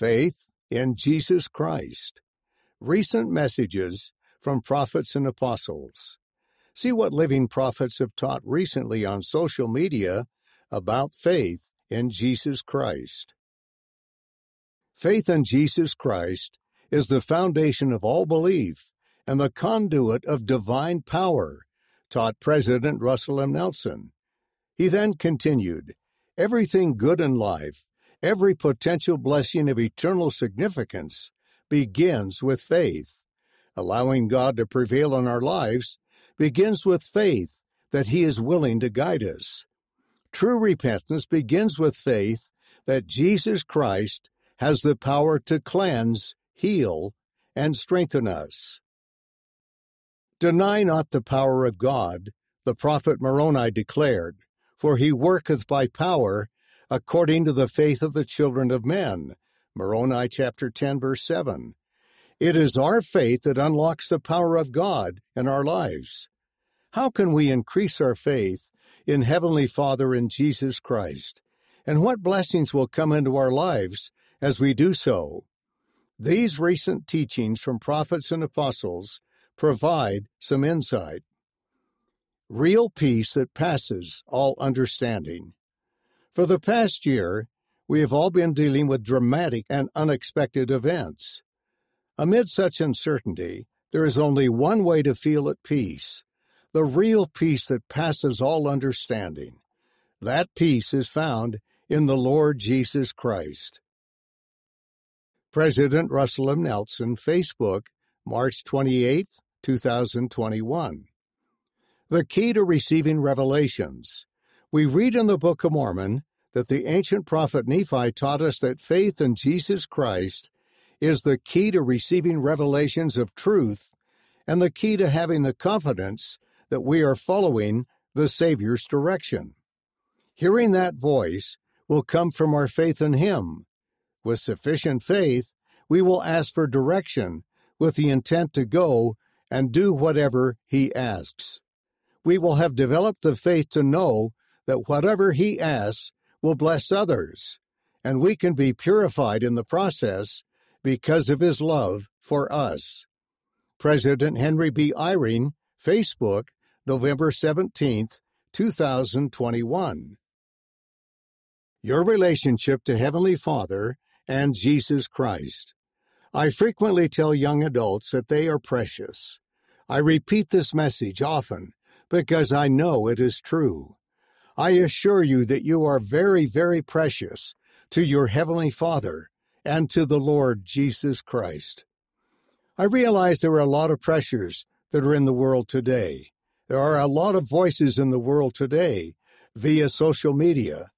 Faith in Jesus Christ. Recent messages from prophets and apostles. See what living prophets have taught recently on social media about faith in Jesus Christ. Faith in Jesus Christ is the foundation of all belief and the conduit of divine power, taught President Russell M. Nelson. He then continued Everything good in life, every potential blessing of eternal significance, begins with faith. Allowing God to prevail in our lives begins with faith that He is willing to guide us. True repentance begins with faith that Jesus Christ has the power to cleanse, heal, and strengthen us. Deny not the power of God, the prophet Moroni declared, for he worketh by power according to the faith of the children of men. Moroni chapter 10 verse 7. It is our faith that unlocks the power of God in our lives. How can we increase our faith in Heavenly Father in Jesus Christ? And what blessings will come into our lives as we do so? These recent teachings from prophets and apostles provide some insight. Real peace that passes all understanding. For the past year, we have all been dealing with dramatic and unexpected events. Amid such uncertainty, there is only one way to feel at peace the real peace that passes all understanding. That peace is found in the Lord Jesus Christ. President Russell M. Nelson, Facebook, March 28, 2021. The key to receiving revelations. We read in the Book of Mormon that the ancient prophet Nephi taught us that faith in Jesus Christ is the key to receiving revelations of truth and the key to having the confidence that we are following the Savior's direction. Hearing that voice will come from our faith in Him. With sufficient faith, we will ask for direction with the intent to go and do whatever He asks. We will have developed the faith to know that whatever He asks will bless others, and we can be purified in the process because of His love for us. President Henry B. Eyring, Facebook, November 17, 2021. Your relationship to Heavenly Father and Jesus Christ. I frequently tell young adults that they are precious. I repeat this message often because I know it is true. I assure you that you are very, very precious to your Heavenly Father and to the Lord Jesus Christ. I realize there are a lot of pressures that are in the world today. There are a lot of voices in the world today via social media,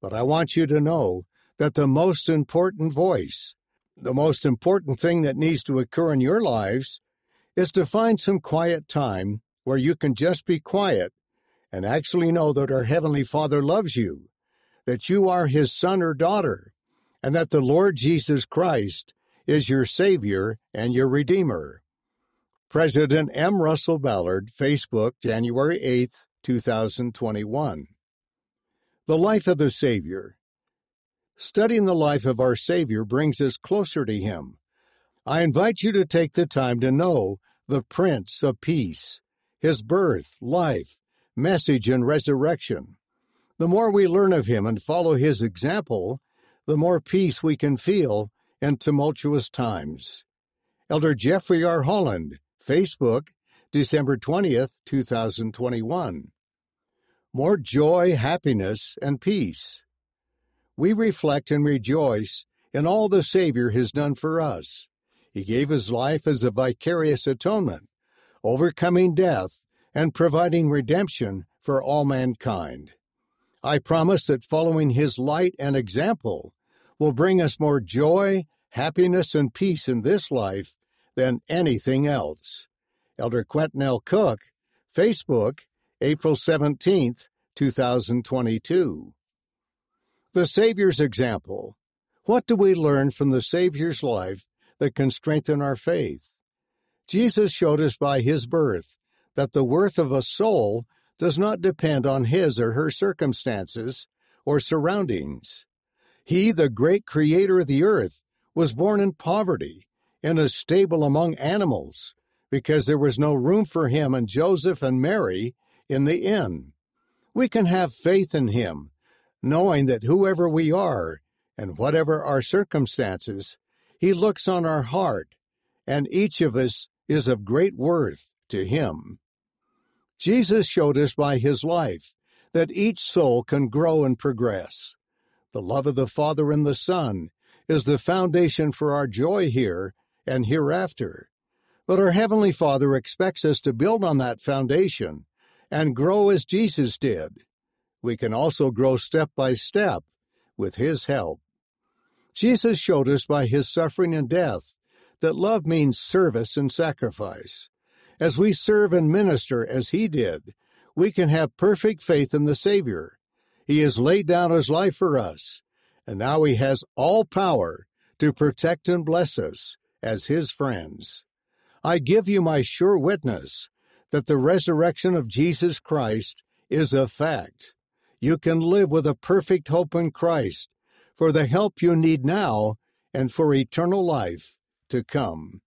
but I want you to know that the most important voice the most important thing that needs to occur in your lives is to find some quiet time where you can just be quiet and actually know that our Heavenly Father loves you, that you are His son or daughter, and that the Lord Jesus Christ is your Savior and your Redeemer. President M. Russell Ballard, Facebook, January 8, 2021. The Life of the Savior. Studying the life of our Savior brings us closer to Him. I invite you to take the time to know the Prince of Peace, His birth, life, message, and resurrection. The more we learn of Him and follow His example, the more peace we can feel in tumultuous times. Elder Jeffrey R. Holland, Facebook, December 20th, 2021. More joy, happiness, and peace we reflect and rejoice in all the Savior has done for us. He gave his life as a vicarious atonement, overcoming death and providing redemption for all mankind. I promise that following his light and example will bring us more joy, happiness, and peace in this life than anything else. Elder Quentin L. Cook, Facebook, April 17, 2022. The Savior's example. What do we learn from the Savior's life that can strengthen our faith? Jesus showed us by his birth that the worth of a soul does not depend on his or her circumstances or surroundings. He, the great creator of the earth, was born in poverty in a stable among animals because there was no room for him and Joseph and Mary in the inn. We can have faith in him, knowing that whoever we are and whatever our circumstances, he looks on our heart, and each of us is of great worth to him. Jesus showed us by his life that each soul can grow and progress. The love of the Father and the Son is the foundation for our joy here and hereafter. But our Heavenly Father expects us to build on that foundation and grow as Jesus did. We can also grow step by step with His help. Jesus showed us by His suffering and death that love means service and sacrifice. As we serve and minister as He did, we can have perfect faith in the Savior. He has laid down His life for us, and now He has all power to protect and bless us as His friends. I give you my sure witness that the resurrection of Jesus Christ is a fact. You can live with a perfect hope in Christ for the help you need now and for eternal life to come.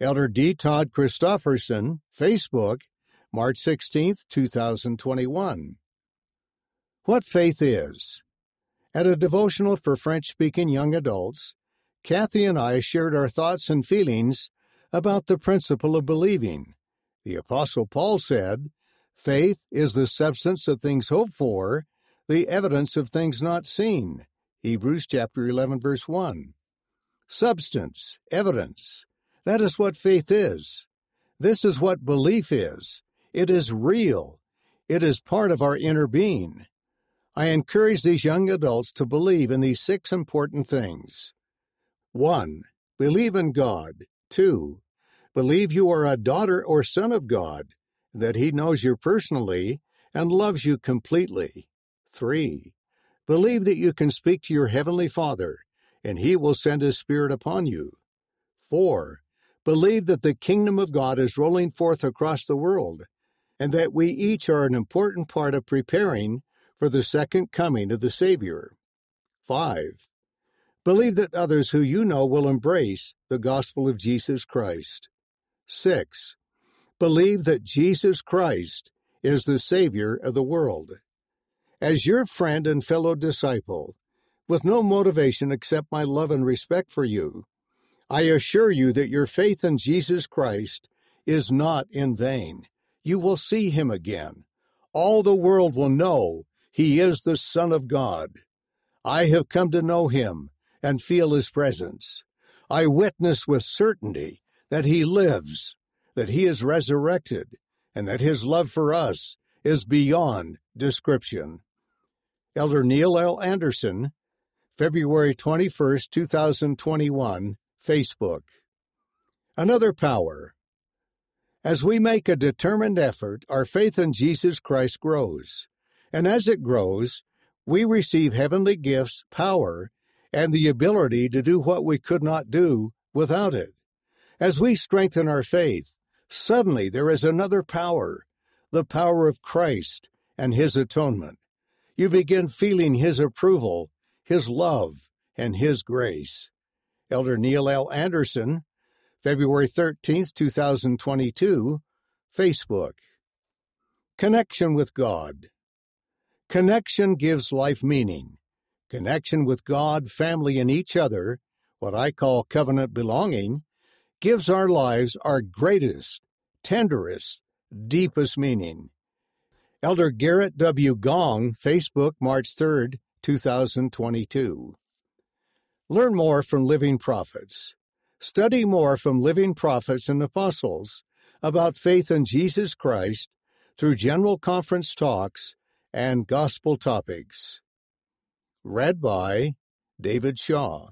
Elder D. Todd Christofferson, Facebook, March 16, 2021. What faith is. At a devotional for French speaking young adults, Kathy and I shared our thoughts and feelings about the principle of believing. The Apostle Paul said, Faith is the substance of things hoped for, the evidence of things not seen. Hebrews chapter 11 verse 1. Substance, evidence. That is what faith is. This is what belief is. It is real. It is part of our inner being. I encourage these young adults to believe in these six important things. 1. Believe in God. 2. Believe you are a daughter or son of God, that He knows you personally and loves you completely. 3. Believe that you can speak to your Heavenly Father, and He will send His Spirit upon you. 4. Believe that the kingdom of God is rolling forth across the world, and that we each are an important part of preparing for the second coming of the Savior. 5. Believe that others who you know will embrace the gospel of Jesus Christ. 6. Believe that Jesus Christ is the Savior of the world. As your friend and fellow disciple, with no motivation except my love and respect for you, I assure you that your faith in Jesus Christ is not in vain. You will see him again. All the world will know he is the Son of God. I have come to know him and feel his presence. I witness with certainty that he lives, that he is resurrected, and that his love for us is beyond description. Elder Neil L. Andersen, February 21, 2021, Facebook. Another power. As we make a determined effort, our faith in Jesus Christ grows. And as it grows, we receive heavenly gifts, power, and the ability to do what we could not do without it. As we strengthen our faith, suddenly there is another power, the power of Christ and His atonement. You begin feeling His approval, His love, and His grace. Elder Neil L. Andersen, February 13, 2022, Facebook. Connection with God. Connection gives life meaning. Connection with God, family, and each other, what I call covenant belonging, gives our lives our greatest, tenderest, deepest meaning. Elder Gerrit W. Gong, Facebook, March 3, 2022. Learn more from living prophets. Study more from living prophets and apostles about faith in Jesus Christ through general conference talks and gospel topics. Read by David Shaw.